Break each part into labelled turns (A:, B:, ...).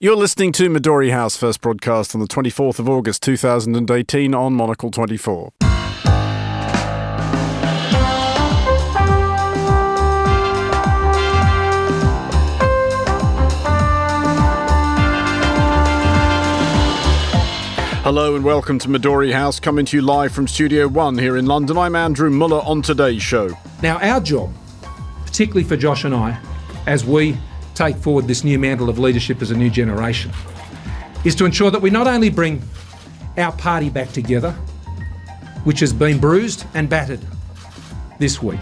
A: You're listening to Midori House, first broadcast on the 24th of August 2018 on Monocle 24. Hello and welcome to Midori House, coming to you live from Studio One here in London. I'm Andrew Mueller on today's show.
B: Now, our job, particularly for Josh and I, as we take forward this new mantle of leadership as a new generation, is to ensure that we not only bring our party back together, which has been bruised and battered this week,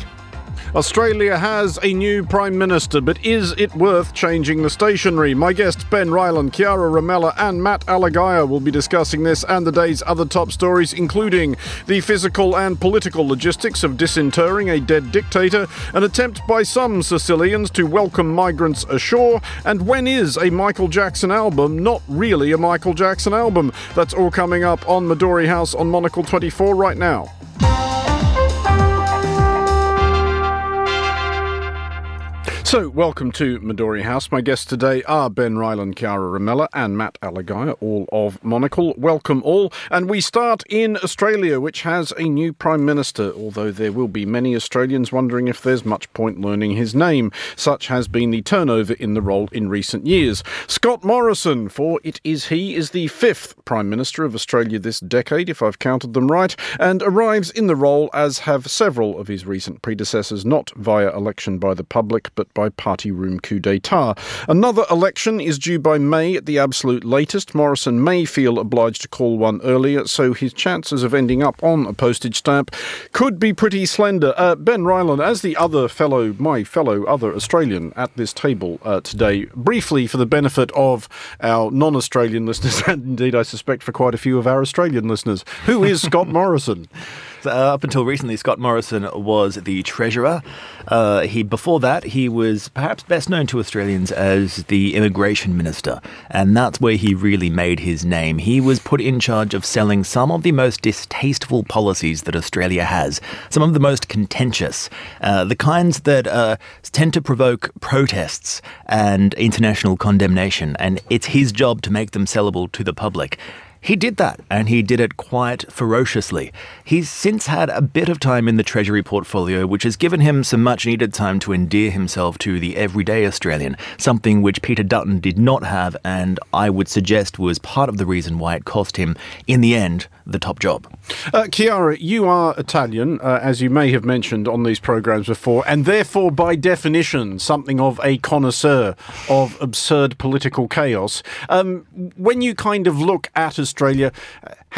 A: Australia has a new Prime Minister, but is it worth changing the stationery? My guests Ben Ryland, Chiara Rimella, and Matt Alagiah will be discussing this and the day's other top stories, including the physical and political logistics of disinterring a dead dictator, an attempt by some Sicilians to welcome migrants ashore, and when is a Michael Jackson album not really a Michael Jackson album? That's all coming up on Midori House on Monocle 24 right now. So, welcome to Midori House. My guests today are Ben Ryland, Chiara Rimella, and Matt Alagiah, all of Monocle. Welcome all. And we start in Australia, which has a new Prime Minister, although there will be many Australians wondering if there's much point learning his name. Such has been the turnover in the role in recent years. Scott Morrison, for it is he, is the fifth Prime Minister of Australia this decade, if I've counted them right, and arrives in the role as have several of his recent predecessors, not via election by the public, but by party room coup d'etat. Another election is due by May at the absolute latest. Morrison may feel obliged to call one earlier, so his chances of ending up on a postage stamp could be pretty slender. Uh, ben Ryland, as the other fellow, my fellow other Australian at this table uh, today, briefly for the benefit of our non Australian listeners, and indeed I suspect for quite a few of our Australian listeners, who is Scott Morrison?
C: Uh, up until recently, Scott Morrison was the treasurer. Uh, he before that he was perhaps best known to Australians as the immigration minister, and that's where he really made his name. He was put in charge of selling some of the most distasteful policies that Australia has, some of the most contentious, uh, the kinds that uh, tend to provoke protests and international condemnation. And it's his job to make them sellable to the public. He did that, and he did it quite ferociously. He's since had a bit of time in the Treasury portfolio, which has given him some much needed time to endear himself to the everyday Australian, something which Peter Dutton did not have, and I would suggest was part of the reason why it cost him, in the end, the top job.
A: Uh, Chiara, you are Italian, uh, as you may have mentioned on these programs before, and therefore, by definition, something of a connoisseur of absurd political chaos. Um, when you kind of look at Australia,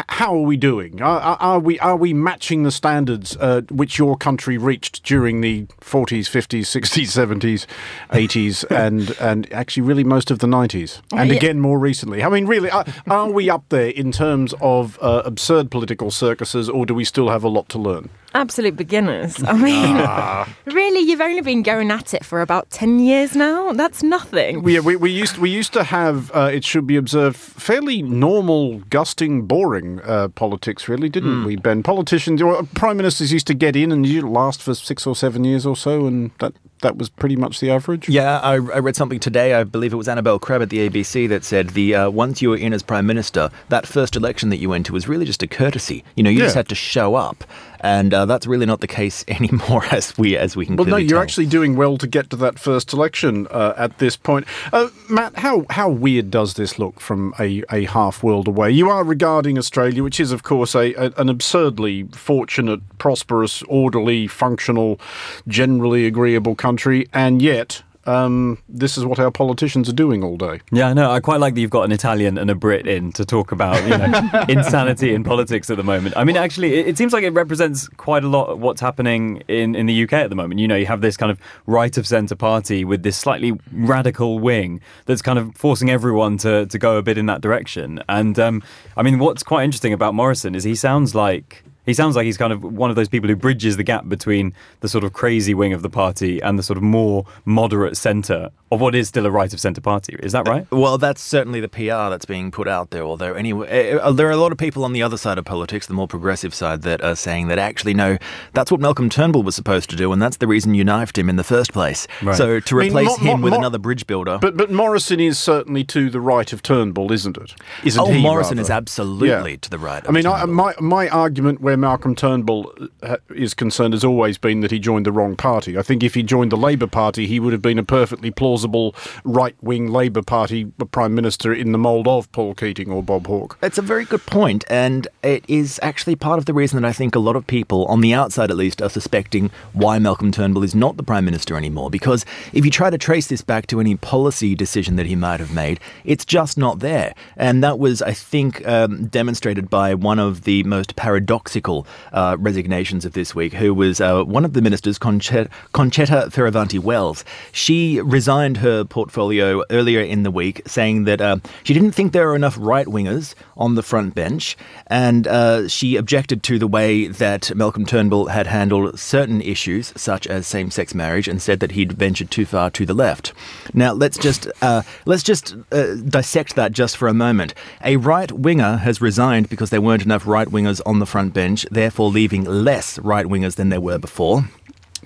A: how are we doing? Are, are, we are we matching the standards uh, which your country reached during the 40s, 50s, 60s, 70s, 80s, and and actually really most of the 90s, and yeah. again more recently? I mean, really, are, are we up there in terms of uh, absurd political circuses, or do we still have a lot to learn?
D: Absolute beginners. I mean, ah. really, you've only been going at it for about ten years now. That's nothing.
A: We we, we used we used to have uh, it should be observed fairly normal, gusting, boring uh, politics. Really, didn't mm. we, Ben? Politicians, prime ministers used to get in and you last for six or seven years or so, and that that was pretty much the average.
C: Yeah, I, I, read something today. I believe it was Annabelle Crabb at the ABC that said the uh, once you were in as prime minister, that first election that you went to was really just a courtesy. You know, you yeah. just had to show up, and uh, that's really not the case anymore, as we as we can.
A: Well, no, you're
C: tell.
A: actually doing well to get to that first election uh, at this point. Uh, Matt, how how weird does this look from a, a half world away? You are regarding Australia, which is of course a, a an absurdly fortunate, prosperous, orderly, functional, generally agreeable country country, and yet um, this is what our politicians are doing all day.
E: Yeah, no, I quite like that you've got an Italian and a Brit in to talk about you know, insanity in politics at the moment. I mean, actually, it, it, seems like it represents quite a lot of what's happening in, in the UK at the moment. You know, you have this kind of right of centre party with this slightly radical wing that's kind of forcing everyone to, to go a bit in that direction. And um, I mean, what's quite interesting about Morrison is he sounds like he sounds like he's kind of one of those people who bridges the gap between the sort of crazy wing of the party and the sort of more moderate centre of what is still a right of centre party. Is that uh, right?
C: Well, that's certainly the PR that's being put out there. Although, anyway, eh, eh, uh, there are a lot of people on the other side of politics, the more progressive side, that are saying that actually, no, that's what Malcolm Turnbull was supposed to do, and that's the reason you knifed him in the first place.
E: Right.
C: So to
A: I mean,
C: replace
A: Mo- Mo-
C: him with
A: Mo-
C: another bridge builder.
A: But but Morrison is certainly to the right of Turnbull, isn't it? Oh, isn't
C: oh,
A: he?
C: Morrison
A: rather?
C: is absolutely
A: Yeah.
C: to the right.
A: I mean, I, my my argument where Malcolm Turnbull uh, is concerned has always been that he joined the wrong party. I think if he joined the Labour Party, he would have been a perfectly plausible right-wing Labour Party prime minister in the mould of Paul Keating or Bob Hawke.
C: It's a very good point, and it is actually part of the reason that I think a lot of people, on the outside at least, are suspecting why Malcolm Turnbull is not the Prime Minister anymore. Because if you try to trace this back to any policy decision that he might have made, it's just not there. And that was, I think, um, demonstrated by one of the most paradoxical uh, resignations of this week, who was uh, one of the ministers, Concetta, Concetta Fierravanti Wells. She resigned her portfolio earlier in the week, saying that uh, she didn't think there were enough right wingers on the front bench, and uh, she objected to the way that Malcolm Turnbull had handled certain issues, such as same-sex marriage, and said that he'd ventured too far to the left. Now, let's just uh, let's just uh, dissect that just for a moment. A right winger has resigned because there weren't enough right wingers on the front bench, therefore leaving less right wingers than there were before.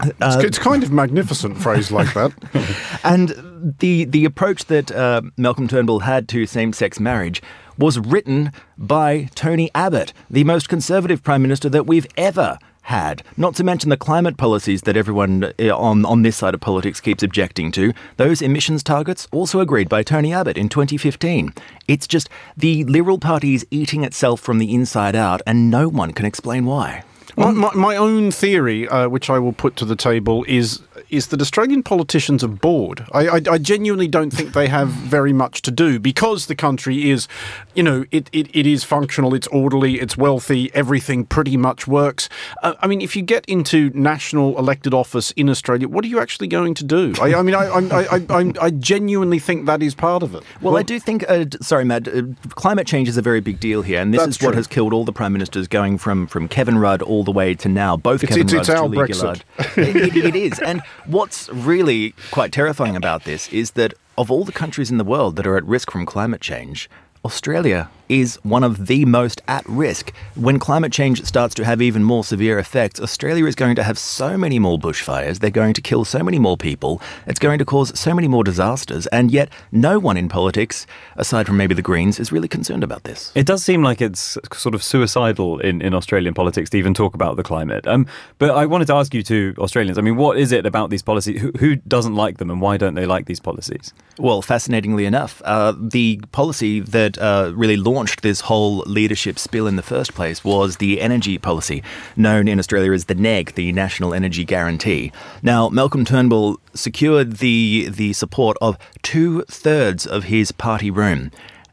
A: It's, it's kind of magnificent phrase like that.
C: And the the approach that uh, Malcolm Turnbull had to same sex marriage was written by Tony Abbott, the most conservative prime minister that we've ever had. Not to mention the climate policies that everyone uh, on on this side of politics keeps objecting to. Those emissions targets also agreed by Tony Abbott in 2015. It's just the Liberal Party is eating itself from the inside out, and no one can explain why.
A: My, my, my own theory, uh, which I will put to the table, is is that Australian politicians are bored. I, I, I genuinely don't think they have very much to do because the country is, you know, it, it, it is functional, it's orderly, it's wealthy, everything pretty much works. Uh, I mean, if you get into national elected office in Australia, what are you actually going to do? I, I mean, I, I, I, genuinely think that is part of it.
C: Well, I do think, uh, sorry, Matt, uh, climate change is a very big deal here, and this is what
A: true.
C: has killed all the prime ministers, going from, from Kevin Rudd all the way to now. Both
A: It's-
C: Kevin
A: it's-
C: Rudd,
A: it's
C: Julia
A: Brexit.
C: Gillard. it, it- it is, and what's really quite terrifying about this is that of all the countries in the world that are at risk from climate change, Australia is one of the most at risk. When climate change starts to have even more severe effects, Australia is going to have so many more bushfires, they're going to kill so many more people, it's going to cause so many more disasters, and yet no one in politics, aside from maybe the Greens, is really concerned about this.
E: It does seem like it's sort of suicidal in, in Australian politics to even talk about the climate. Um, but I wanted to ask you two Australians, I mean, what is it about these policies? Who, who doesn't like them and why don't they like these policies?
C: Well, fascinatingly enough, uh, the policy that uh, really launched this whole leadership spill in the first place was the energy policy, known in Australia as the NEG, the National Energy Guarantee. Now, Malcolm Turnbull secured the the support of two thirds of his party room.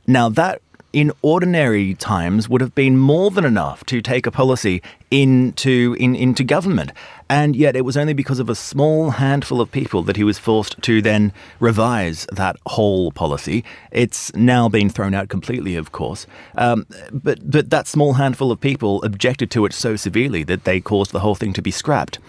C: Now, that in ordinary times would have been more than enough to take a policy into in, into government. And yet it was only because of a small handful of people that he was forced to then revise that whole policy. It's now been thrown out completely, of course. Um, but but that small handful of people objected to it so severely that they caused the whole thing to be scrapped.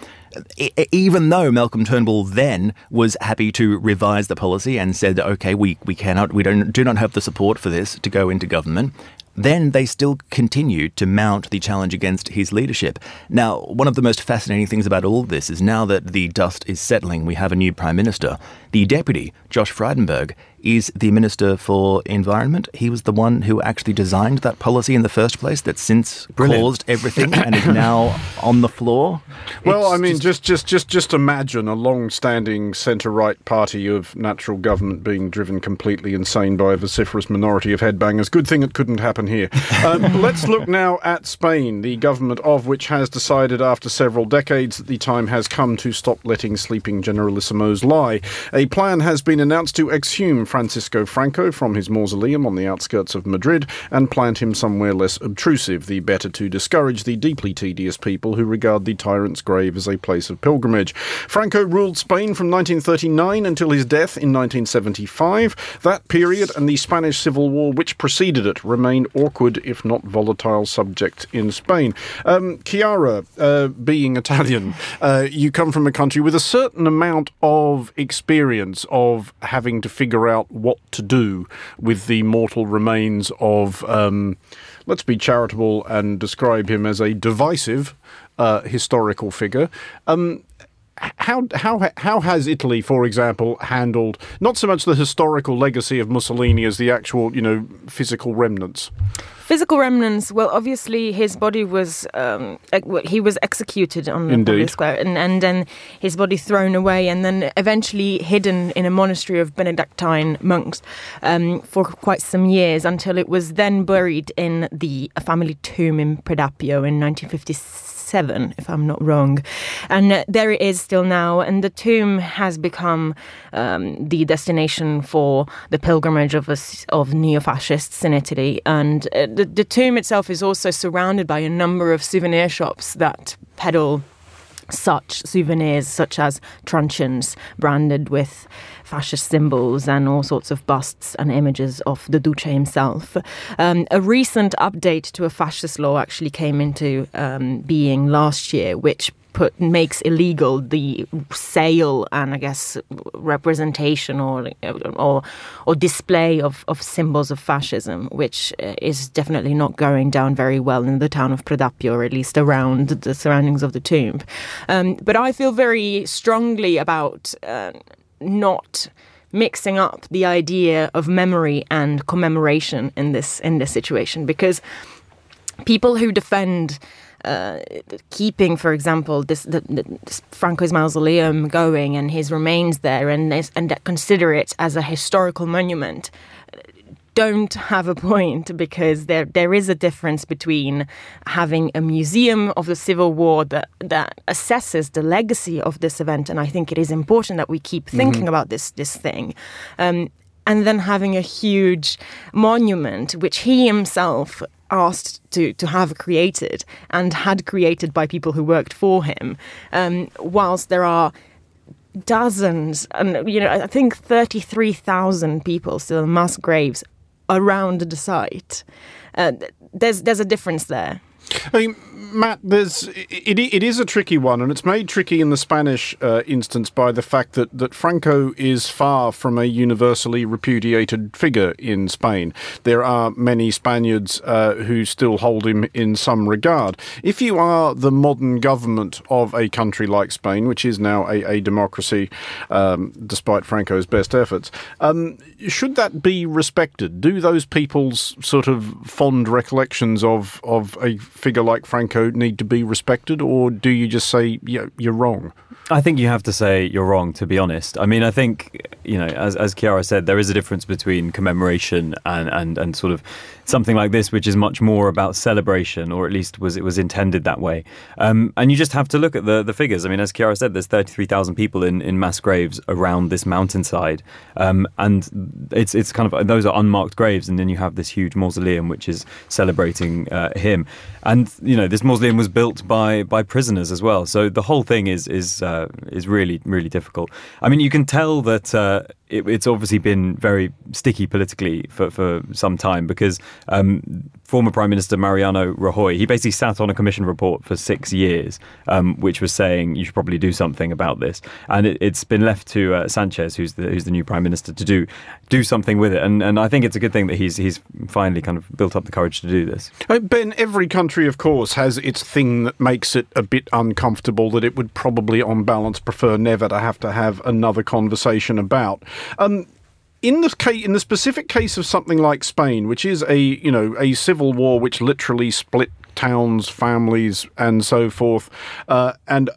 C: Even though Malcolm Turnbull then was happy to revise the policy and said, "Okay, we, we cannot, we don't do not have the support for this to go into government," then they still continued to mount the challenge against his leadership. Now, one of the most fascinating things about all this is now that the dust is settling, we have a new prime minister. The deputy, Josh Frydenberg, is the Minister for Environment. He was the one who actually designed that policy in the first place that's since
E: Brilliant.
C: caused everything and is now on the floor.
A: Well,
C: It's
A: I mean, just, just just just imagine a long-standing centre-right party of natural government being driven completely insane by a vociferous minority of headbangers. Good thing it couldn't happen here. Um, let's look now at Spain, the government of which has decided after several decades that the time has come to stop letting sleeping generalissimos lie. A plan has been announced to exhume Francisco Franco from his mausoleum on the outskirts of Madrid and plant him somewhere less obtrusive, the better to discourage the deeply tedious people who regard the tyrant's grave as a place of pilgrimage. Franco ruled Spain from 1939 until his death in 1975. That period and the Spanish Civil War which preceded it remain awkward, if not volatile, subject in Spain. Um, Chiara, uh, being Italian, uh, you come from a country with a certain amount of experience of having to figure out what to do with the mortal remains of, um, let's be charitable and describe him as a divisive uh, historical figure. Um, how how how has Italy, for example, handled not so much the historical legacy of Mussolini as the actual, you know, physical remnants?
D: Physical remnants. Well, obviously, his body was um, he was executed on the public square, and, and then his body thrown away, and then eventually hidden in a monastery of Benedictine monks um, for quite some years until it was then buried in the family tomb in Predappio in 1956 seven, if I'm not wrong. And uh, there it is still now. And the tomb has become um, the destination for the pilgrimage of, of neo fascists in Italy. And uh, the, the tomb itself is also surrounded by a number of souvenir shops that peddle such souvenirs such as truncheons branded with fascist symbols and all sorts of busts and images of the Duce himself. Um, a recent update to a fascist law actually came into um, being last year, which put makes illegal the sale and I guess representation or or or display of, of symbols of fascism, which uh, is definitely not going down very well in the town of Predappio, or at least around the surroundings of the tomb. Um, but I feel very strongly about. Uh, not mixing up the idea of memory and commemoration in this in this situation because people who defend uh, keeping, for example, this, the, this Franco's mausoleum going and his remains there, and and consider it as a historical monument, don't have a point because there there is a difference between having a museum of the Civil War that that assesses the legacy of this event, and I think it is important that we keep mm-hmm. thinking mm-hmm. about this this thing. Um, and then having a huge monument, which he himself asked to, to have created and had created by people who worked for him, um, whilst there are dozens and you know i think 33,000 people still in mass graves around the site. Uh, there's there's a difference there.
A: I mean, Matt, there's it, it is a tricky one, and it's made tricky in the Spanish uh, instance by the fact that, that Franco is far from a universally repudiated figure in Spain. There are many Spaniards uh, who still hold him in some regard. If you are the modern government of a country like Spain, which is now a, a democracy, um, despite Franco's best efforts, um, should that be respected? Do those people's sort of fond recollections of, of a figure like Franco need to be respected, or do you just say yeah, you're wrong?
E: I think you have to say you're wrong, to be honest. I mean, I think, you know, as, as Chiara said, there is a difference between commemoration and, and, and sort of something like this, which is much more about celebration, or at least was it was intended that way. Um, and you just have to look at the, the figures. I mean, as Chiara said, there's 33,000 people in, in mass graves around this mountainside. Um, and it's, it's kind of, those are unmarked graves. And then you have this huge mausoleum, which is celebrating uh, him. And, you know, this mausoleum was built by, by prisoners as well. So the whole thing is, is, uh, is really, really difficult. I mean, you can tell that uh, it, it's obviously been very sticky politically for, for some time because um, former Prime Minister Mariano Rajoy, he basically sat on a commission report for six years, um, which was saying you should probably do something about this. And it, has been left to uh, Sanchez, who's the, who's the new Prime Minister, to do do something with it. And, and I think it's a good thing that he's, he's finally kind of built up the courage to do this.
A: Uh, ben, every country, of course, has its thing that makes it a bit uncomfortable that it would probably, on balance, prefer never to have to have another conversation about. Um, in the case, in the specific case of something like Spain, which is a you know a civil war which literally split towns, families, and so forth, uh, and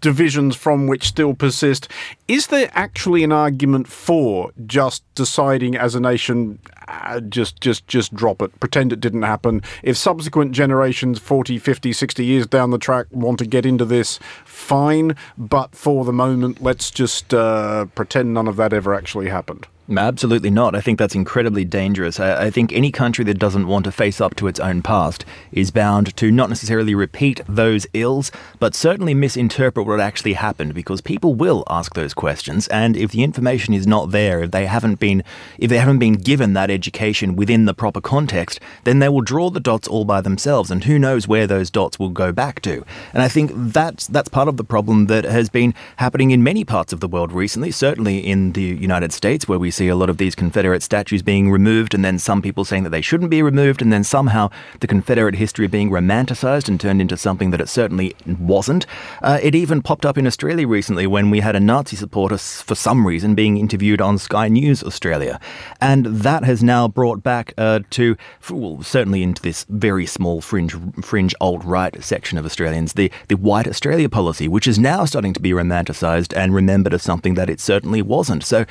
A: divisions from which still persist. Is there actually an argument for just deciding as a nation, uh, just just just drop it, pretend it didn't happen? If subsequent generations, 40, 50, 60 years down the track, want to get into this, fine. But for the moment, let's just uh, pretend none of that ever actually happened.
C: Absolutely not. I think that's incredibly dangerous. I, I, think any country that doesn't want to face up to its own past is bound to not necessarily repeat those ills, but certainly misinterpret what actually happened because people will ask those questions. And if the information is not there, if they haven't been, if they haven't been given that education within the proper context, then they will draw the dots all by themselves, and who knows where those dots will go back to. And I think that's that's part of the problem that has been happening in many parts of the world recently. Certainly in the United States, where we see a lot of these Confederate statues being removed, and then some people saying that they shouldn't be removed, and then somehow the Confederate history being romanticized and turned into something that it certainly wasn't. Uh, it even popped up in Australia recently when we had a Nazi supporter, for some reason, being interviewed on Sky News Australia. And that has now brought back uh, to, well, certainly into this very small fringe, fringe alt right section of Australians, the, the White Australia policy, which is now starting to be romanticised and remembered as something that it certainly wasn't. So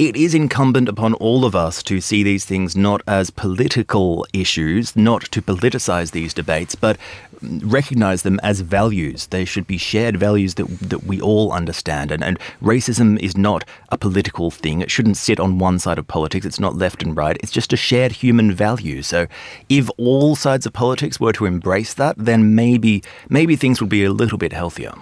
C: it is incumbent upon all of us to see these things not as political issues, not to politicize these debates, but recognize them as values. They should be shared values that, that we all understand. And, and racism is not a political thing. It shouldn't sit on one side of politics. It's not left and right. It's just a shared human value. So if all sides of politics were to embrace that, then maybe maybe things would be a little bit healthier.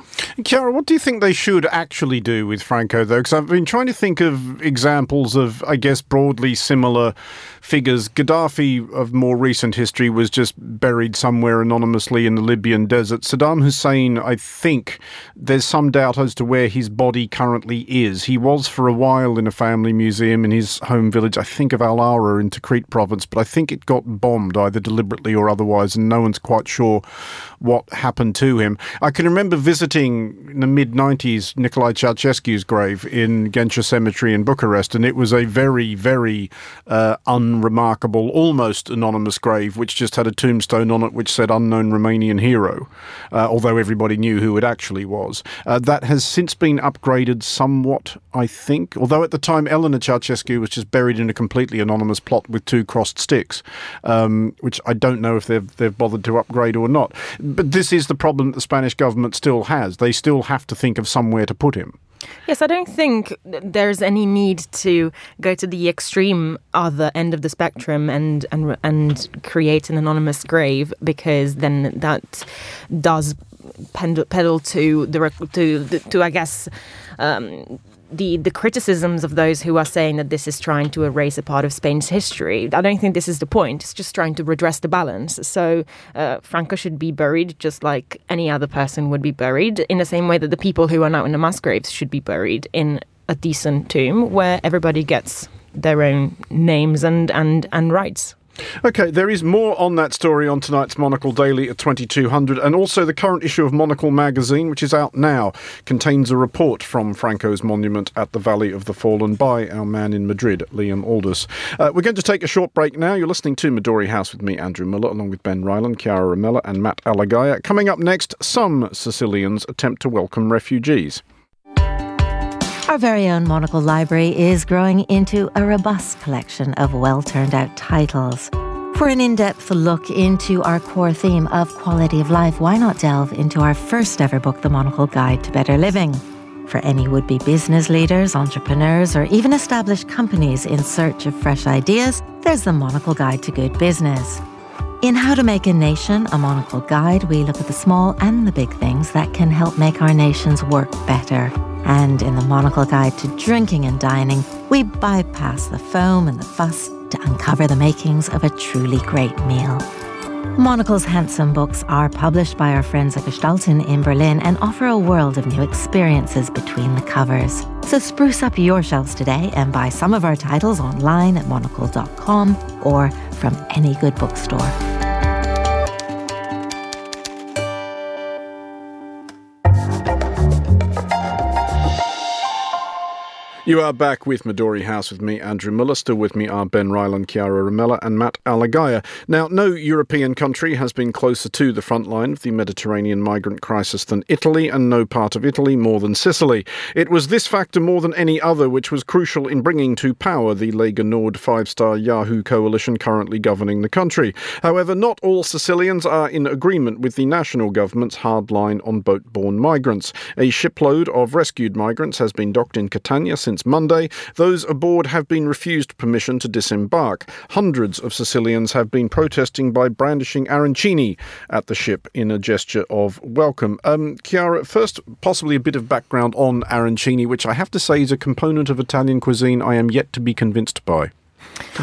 A: Chiara, what do you think they should actually do with Franco, though? Because I've been trying to think of examples of, I guess, broadly similar figures. Gaddafi of more recent history was just buried somewhere anonymously in the Libyan desert. Saddam Hussein, I think there's some doubt as to where his body currently is. He was for a while in a family museum in his home village, I think of Al Awja in Tikrit province, but I think it got bombed either deliberately or otherwise, and no one's quite sure what happened to him. I can remember visiting in the mid 90s Nicolae Ceausescu's grave in Ghencea Cemetery in Bucharest, and it was a very, very uh, unremarkable, almost anonymous grave, which just had a tombstone on it which said unknown Romanian hero, uh, although everybody knew who it actually was. Uh, that has since been upgraded somewhat, I think, although at the time Elena Ceausescu was just buried in a completely anonymous plot with two crossed sticks, um, which I don't know if they've, they've bothered to upgrade or not. But this is the problem that the Spanish government still has. They still have to think of somewhere to put him.
D: Yes, I don't think there's any need to go to the extreme other end of the spectrum and and and create an anonymous grave because then that does pedal to the to to I guess um, the the criticisms of those who are saying that this is trying to erase a part of Spain's history. I don't think this is the point. It's just trying to redress the balance. So uh, Franco should be buried just like any other person would be buried, in the same way that the people who are now in the mass graves should be buried in a decent tomb where everybody gets their own names and and and rights.
A: Okay, there is more on that story on tonight's Monocle Daily at 2200, and also the current issue of Monocle magazine, which is out now, contains a report from Franco's monument at the Valley of the Fallen by our man in Madrid, Liam Aldous. Uh, we're going to take a short break now. You're listening to Midori House with me, Andrew Mueller, along with Ben Ryland, Chiara Rimella, and Matt Alagiah. Coming up next, some Sicilians attempt to welcome refugees.
F: Our very own Monocle Library is growing into a robust collection of well turned out titles. For an in depth look into our core theme of quality of life, why not delve into our first ever book, The Monocle Guide to Better Living? For any would be business leaders, entrepreneurs, or even established companies in search of fresh ideas, there's The Monocle Guide to Good Business. In How to Make a Nation, a Monocle Guide, we look at the small and the big things that can help make our nations work better. And in the Monocle Guide to Drinking and Dining, we bypass the foam and the fuss to uncover the makings of a truly great meal. Monocle's handsome books are published by our friends at Gestalten in Berlin and offer a world of new experiences between the covers. So spruce up your shelves today and buy some of our titles online at monocle.com or from any good bookstore.
A: You are back with Midori House with me, Andrew Mueller. Still with me are Ben Ryland, Chiara Rimella, and Matt Alagiah. Now, no European country has been closer to the front line of the Mediterranean migrant crisis than Italy, and no part of Italy more than Sicily. It was this factor more than any other which was crucial in bringing to power the Lega Nord five star Yahoo coalition currently governing the country. However, not all Sicilians are in agreement with the national government's hard line on boat borne migrants. A shipload of rescued migrants has been docked in Catania since since Monday. Those aboard have been refused permission to disembark. Hundreds of Sicilians have been protesting by brandishing arancini at the ship in a gesture of welcome. Um, Chiara, first, possibly a bit of background on arancini, which I have to say is a component of Italian cuisine I am yet to be convinced by.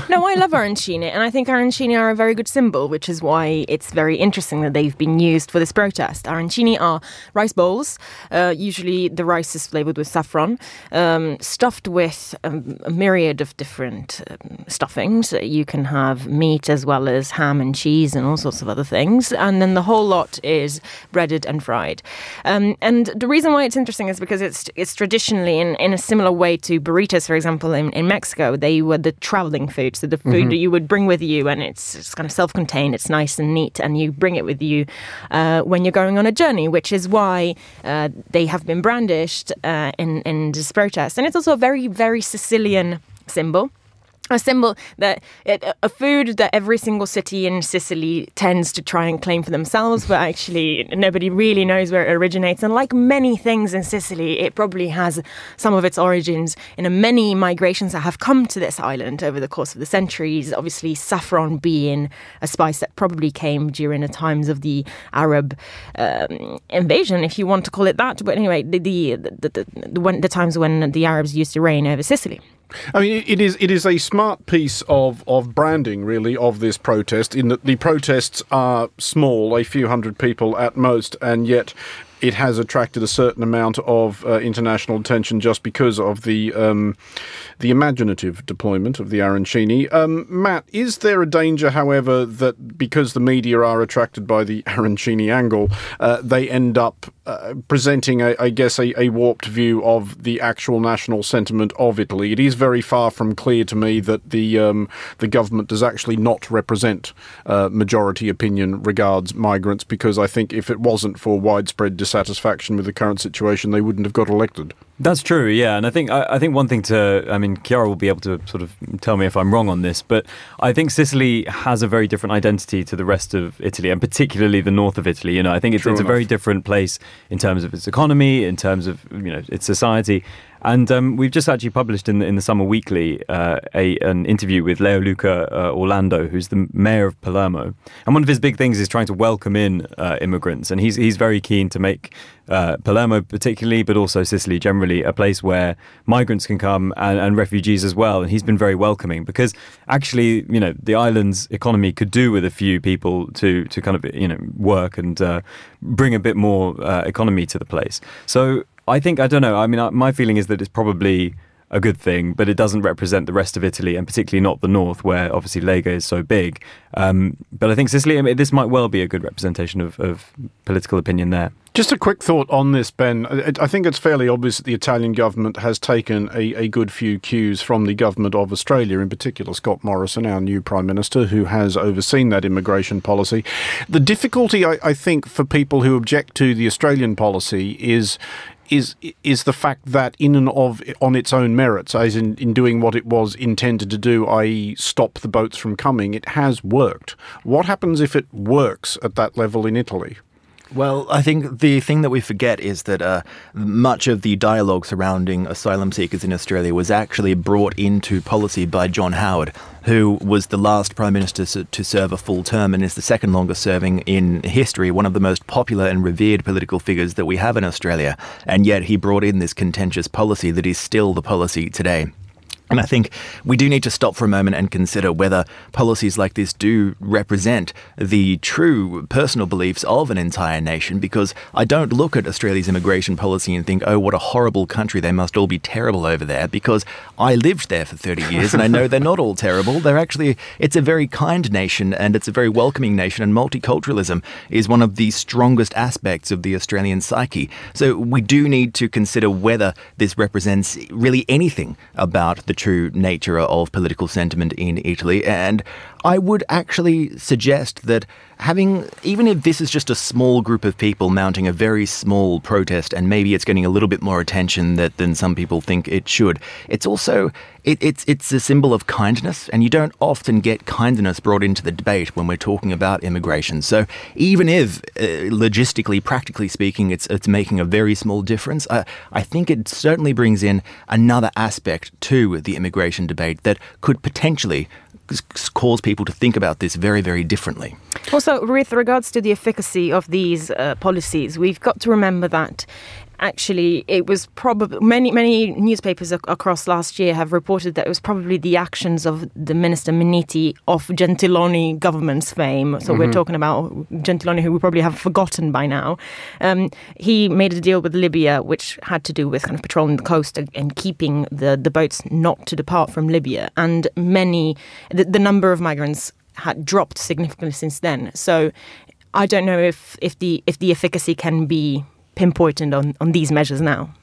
D: No, I love arancini, and I think arancini are a very good symbol, which is why it's very interesting that they've been used for this protest. Arancini are rice bowls. Uh, usually, the rice is flavored with saffron, um, stuffed with um, a myriad of different um, stuffings. You can have meat as well as ham and cheese and all sorts of other things, and then the whole lot is breaded and fried. Um, and the reason why it's interesting is because it's it's traditionally in, in a similar way to burritos, for example, in, in Mexico. They were the traveling food. So the food mm-hmm. that you would bring with you, and it's, it's kind of self contained, it's nice and neat, and you bring it with you uh, when you're going on a journey, which is why uh, they have been brandished uh, in, in this protest. And it's also a very, very Sicilian symbol a symbol that it, a food that every single city in Sicily tends to try and claim for themselves, but actually nobody really knows where it originates. And like many things in Sicily, it probably has some of its origins in many migrations that have come to this island over the course of the centuries. Obviously, saffron being a spice that probably came during the times of the Arab um, invasion, if you want to call it that. But anyway, the the the, the, the, when, the times when the Arabs used to reign over Sicily.
A: I mean, it is it is a smart piece of, of branding, really, of this protest. In that the protests are small, a few hundred people at most, and yet it has attracted a certain amount of uh, international attention just because of the um, the imaginative deployment of the arancini. Um, Matt, is there a danger, however, that because the media are attracted by the arancini angle, uh, they end up uh, presenting, a, I guess, a, a, warped view of the actual national sentiment of Italy? It is very far from clear to me that the um, the government does actually not represent uh, majority opinion regards migrants, because I think if it wasn't for widespread dissatisfaction with the current situation, they wouldn't have got elected.
E: That's true, yeah, and I think I, I, think one thing to I mean, Chiara will be able to sort of tell me if I'm wrong on this, but I think Sicily has a very different identity to the rest of Italy, and particularly the north of Italy. You know, I think it's, it's a very different place in terms of its economy, in terms of you know its society, and um, we've just actually published in the, in the Summer Weekly uh, a, an interview with Leoluca uh, Orlando, who's the mayor of Palermo. And one of his big things is trying to welcome in uh, immigrants. And he's, he's very keen to make uh, Palermo, particularly, but also Sicily generally, a place where migrants can come and, and refugees as well. And he's been very welcoming because actually, you know, the island's economy could do with a few people to, to kind of, you know, work and uh, bring a bit more uh, economy to the place. So I think I don't know. I mean, my feeling is that it's probably a good thing, but it doesn't represent the rest of Italy, and particularly not the north, where obviously Lega is so big. Um, but I think Sicily, I mean, this might well be a good representation of, of, political opinion there.
A: Just a quick thought on this, Ben. I think it's fairly obvious that the Italian government has taken a, a good few cues from the government of Australia, in particular Scott Morrison, our new Prime Minister, who has overseen that immigration policy. The difficulty, I, I think, for people who object to the Australian policy is is is the fact that in and of on its own merits, as in, in doing what it was intended to do, i.e., stop the boats from coming, it has worked. What happens if it works at that level in Italy?
C: Well, I think the thing that we forget is that uh, much of the dialogue surrounding asylum seekers in Australia was actually brought into policy by John Howard, who was the last Prime Minister to serve a full term and is the second longest serving in history, one of the most popular and revered political figures that we have in Australia. And yet he brought in this contentious policy that is still the policy today. And I think we do need to stop for a moment and consider whether policies like this do represent the true personal beliefs of an entire nation. Because I don't look at Australia's immigration policy and think, oh, what a horrible country. They must all be terrible over there. Because I lived there for 30 years and I know they're not all terrible. They're actually, it's a very kind nation and it's a very welcoming nation. And multiculturalism is one of the strongest aspects of the Australian psyche. So we do need to consider whether this represents really anything about the true nature of political sentiment in Italy. And I would actually suggest that having, even if this is just a small group of people mounting a very small protest and maybe it's getting a little bit more attention that, than some people think it should, it's also, it, it's, it's a symbol of kindness and you don't often get kindness brought into the debate when we're talking about immigration. So even if, uh, logistically, practically speaking, it's, it's making a very small difference, uh, I think it certainly brings in another aspect to the immigration debate that could potentially cause people to think about this very, very differently.
D: Also, with regards to the efficacy of these uh, policies, we've got to remember that actually it was probably many many newspapers ac- across last year have reported that it was probably the actions of the minister Minniti of Gentiloni government's fame so mm-hmm. we're talking about Gentiloni who we probably have forgotten by now um, he made a deal with Libya which had to do with kind of patrolling the coast and, and keeping the the boats not to depart from Libya and many the, the number of migrants had dropped significantly since then. So I don't know if, if the if the efficacy can be pinpointed on, on these measures now.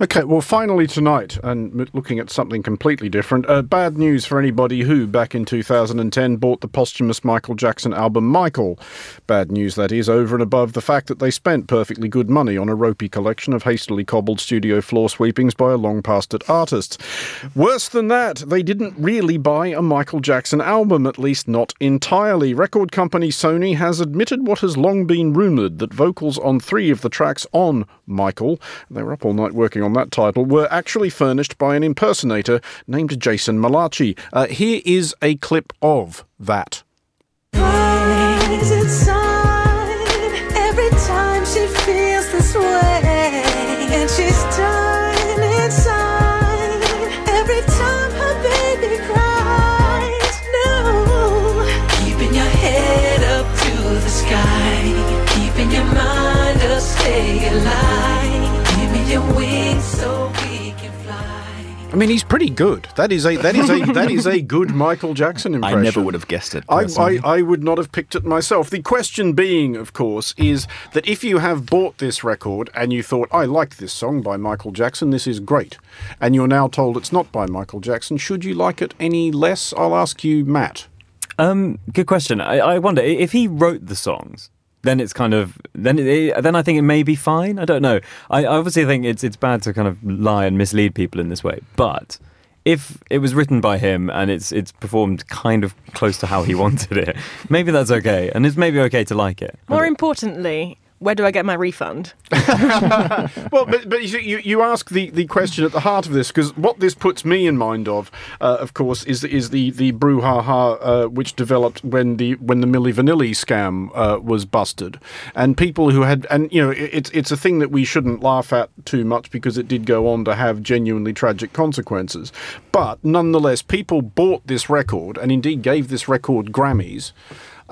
A: Okay, well, finally tonight, and looking at something completely different, uh, bad news for anybody who, back in 2010, bought the posthumous Michael Jackson album Michael. Bad news, that is, over and above the fact that they spent perfectly good money on a ropey collection of hastily cobbled studio floor sweepings by a long pastored artist. Worse than that, they didn't really buy a Michael Jackson album, at least not entirely. Record company Sony has admitted what has long been rumoured that vocals on three of the tracks on Michael, they were up all night working on that title, were actually furnished by an impersonator named Jason Malachi. Uh, here is a clip of that. I mean, he's pretty good. That is a that is a that is a good Michael Jackson impression.
C: I never would have guessed it.
A: I, I, I would not have picked it myself. The question being, of course, is that if you have bought this record and you thought, I like this song by Michael Jackson, this is great, and you're now told it's not by Michael Jackson, should you like it any less? I'll ask you, Matt.
E: Um, good question. I, I wonder if he wrote the songs then it's kind of then it, then I think it may be fine. I don't know. I, I obviously think it's it's bad to kind of lie and mislead people in this way, but if it was written by him and it's it's performed kind of close to how he wanted it, maybe that's okay, and it's maybe okay to like it.
D: More importantly, where do I get my refund?
A: well, but, but you, you ask the, the question at the heart of this because what this puts me in mind of, uh, of course, is is the the brouhaha uh, which developed when the when the Milli Vanilli scam uh, was busted, and people who had and you know it's it's a thing that we shouldn't laugh at too much because it did go on to have genuinely tragic consequences, but nonetheless, people bought this record and indeed gave this record Grammys.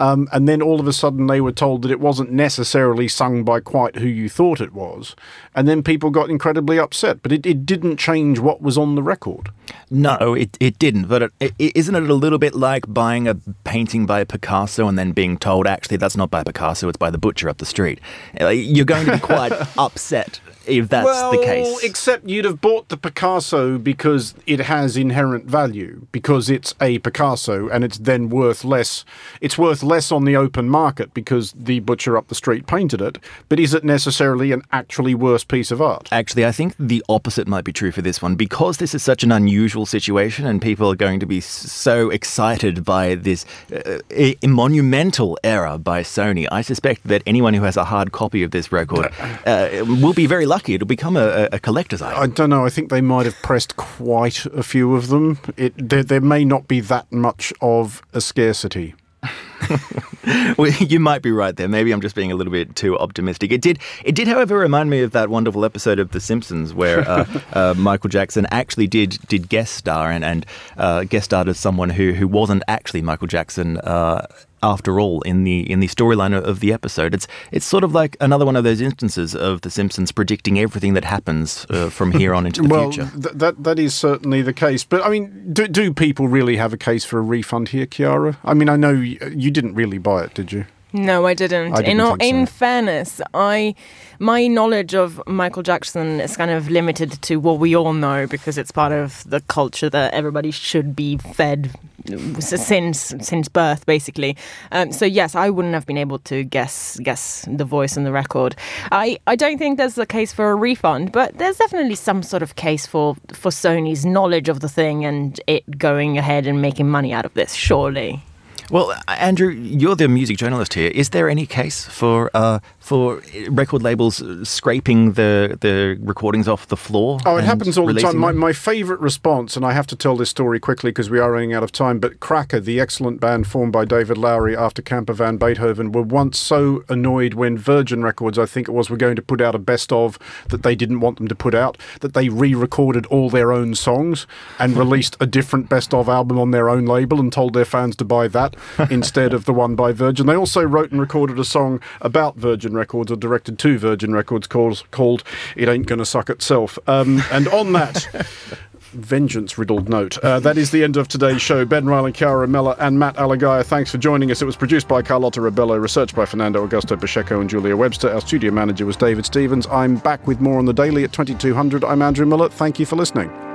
A: Um, and then all of a sudden they were told that it wasn't necessarily sung by quite who you thought it was. And then people got incredibly upset. But it, it didn't change what was on the record.
C: No, it, it didn't. But isn't it a little bit like buying a painting by Picasso and then being told, actually, that's not by Picasso, it's by the butcher up the street? You're going to be quite upset if that's
A: well,
C: the case.
A: Except you'd have bought the Picasso because it has inherent value, because it's a Picasso and it's then worth less. It's worth less on the open market because the butcher up the street painted it. But is it necessarily an actually worse piece of art?
C: Actually, I think the opposite might be true for this one because this is such an unusual situation and people are going to be so excited by this uh, monumental error by Sony. I suspect that anyone who has a hard copy of this record uh, will be very lucky. It'll become a, a, collector's item.
A: I don't know. I think they might have pressed quite a few of them. It, there, there may not be that much of a scarcity.
C: well, you might be right there. Maybe I'm just being a little bit too optimistic. It did, it did, however, remind me of that wonderful episode of The Simpsons where uh, uh, Michael Jackson actually did did guest star and, and uh, guest starred as someone who who wasn't actually Michael Jackson uh, after all in the in the storyline of the episode. It's it's sort of like another one of those instances of The Simpsons predicting everything that happens uh, from here on into the
A: well,
C: future.
A: Th- that that is certainly the case. But I mean, do, do people really have a case for a refund here, Chiara? I mean, I know you, you didn't really buy it, did you?
D: No, I didn't.
A: I didn't
D: in,
A: so.
D: in fairness, I my knowledge of Michael Jackson is kind of limited to what we all know because it's part of the culture that everybody should be fed since since birth, basically. Um, so yes, I wouldn't have been able to guess guess the voice and the record. I, I don't think there's a case for a refund, but there's definitely some sort of case for for Sony's knowledge of the thing and it going ahead and making money out of this. Surely.
C: Well, Andrew, you're the music journalist here. Is there any case for uh, for record labels scraping the the recordings off the floor?
A: Oh, it happens all the time. My, my favourite response, and I have to tell this story quickly because we are running out of time, but Cracker, the excellent band formed by David Lowery after Camper Van Beethoven, were once so annoyed when Virgin Records, I think it was, were going to put out a best of that they didn't want them to put out, that they re recorded all their own songs and released a different best of album on their own label and told their fans to buy that instead of the one by Virgin. They also wrote and recorded a song about Virgin Records or directed to Virgin Records called, called It Ain't Gonna Suck Itself. Um, and on that. vengeance riddled note. Uh, that is the end of today's show. Ben Ryland, Chiara Rimella, and Matt Alagiah, thanks for joining us. It was produced by Carlotta Rebello, researched by Fernando Augusto Pacheco and Julia Webster. Our studio manager was David Stevens. I'm back with more on the daily at 2200. I'm Andrew Mueller. Thank you for listening.